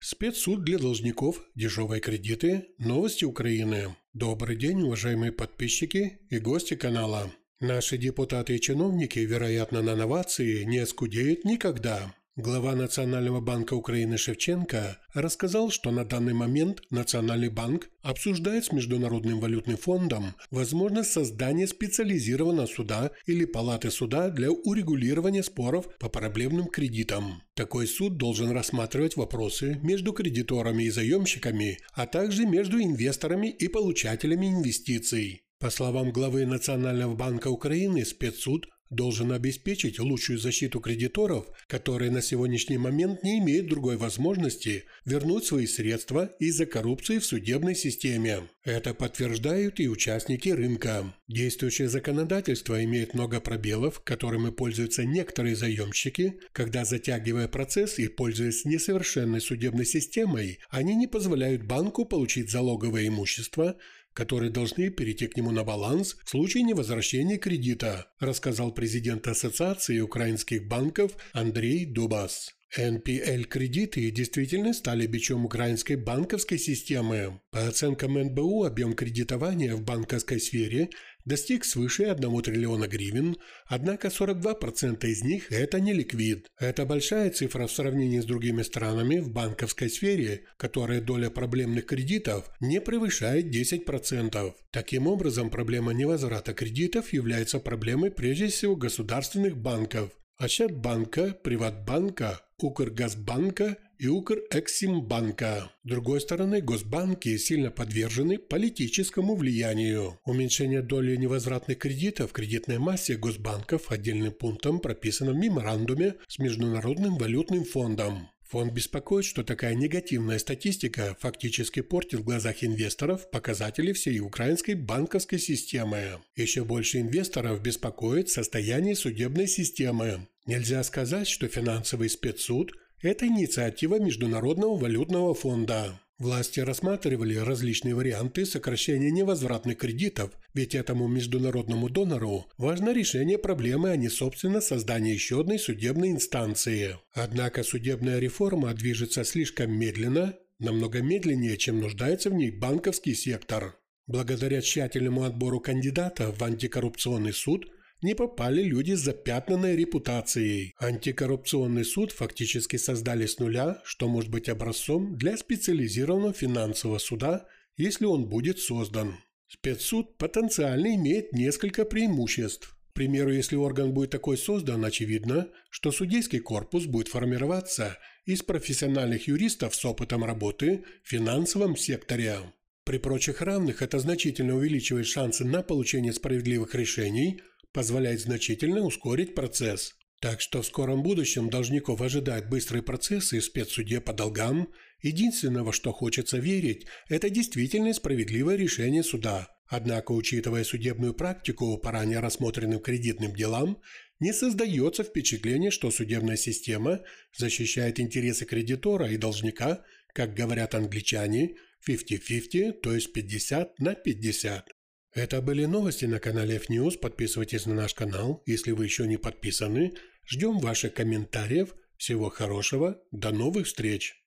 Спецсуд для должников, дешевые кредиты, новости Украины. Добрый день, уважаемые подписчики и гости канала. Наши депутаты и чиновники, вероятно, на новации не скудеют никогда. Глава Национального банка Украины Шевченко рассказал, что на данный момент Национальный банк обсуждает с Международным валютным фондом возможность создания специализированного суда или палаты суда для урегулирования споров по проблемным кредитам. Такой суд должен рассматривать вопросы между кредиторами и заемщиками, а также между инвесторами и получателями инвестиций. По словам главы Национального банка Украины, спецсуд должен обеспечить лучшую защиту кредиторов, которые на сегодняшний момент не имеют другой возможности вернуть свои средства из-за коррупции в судебной системе. Это подтверждают и участники рынка. Действующее законодательство имеет много пробелов, которыми пользуются некоторые заемщики, когда затягивая процесс и пользуясь несовершенной судебной системой, они не позволяют банку получить залоговое имущество, которые должны перейти к нему на баланс в случае невозвращения кредита, рассказал президент Ассоциации украинских банков Андрей Дубас. NPL-кредиты действительно стали бичом украинской банковской системы. По оценкам НБУ, объем кредитования в банковской сфере достиг свыше 1 триллиона гривен, однако 42% из них – это не ликвид. Это большая цифра в сравнении с другими странами в банковской сфере, которая доля проблемных кредитов не превышает 10%. Таким образом, проблема невозврата кредитов является проблемой прежде всего государственных банков, Ощадбанка, Приватбанка, Укргазбанка и Укрэксимбанка. С другой стороны, госбанки сильно подвержены политическому влиянию. Уменьшение доли невозвратных кредитов в кредитной массе госбанков отдельным пунктом прописано в меморандуме с Международным валютным фондом. Фонд беспокоит, что такая негативная статистика фактически портит в глазах инвесторов показатели всей украинской банковской системы. Еще больше инвесторов беспокоит состояние судебной системы. Нельзя сказать, что финансовый спецсуд – это инициатива Международного валютного фонда. Власти рассматривали различные варианты сокращения невозвратных кредитов, ведь этому международному донору важно решение проблемы, а не собственно создание еще одной судебной инстанции. Однако судебная реформа движется слишком медленно, намного медленнее, чем нуждается в ней банковский сектор. Благодаря тщательному отбору кандидатов в антикоррупционный суд – не попали люди с запятнанной репутацией. Антикоррупционный суд фактически создали с нуля, что может быть образцом для специализированного финансового суда, если он будет создан. Спецсуд потенциально имеет несколько преимуществ. К примеру, если орган будет такой создан, очевидно, что судейский корпус будет формироваться из профессиональных юристов с опытом работы в финансовом секторе. При прочих равных это значительно увеличивает шансы на получение справедливых решений – позволяет значительно ускорить процесс. Так что в скором будущем должников ожидают быстрые процессы в спецсуде по долгам. Единственное, что хочется верить, это действительно справедливое решение суда. Однако, учитывая судебную практику по ранее рассмотренным кредитным делам, не создается впечатление, что судебная система защищает интересы кредитора и должника, как говорят англичане, 50-50, то есть 50 на 50. Это были новости на канале F-News. Подписывайтесь на наш канал, если вы еще не подписаны. Ждем ваших комментариев. Всего хорошего. До новых встреч!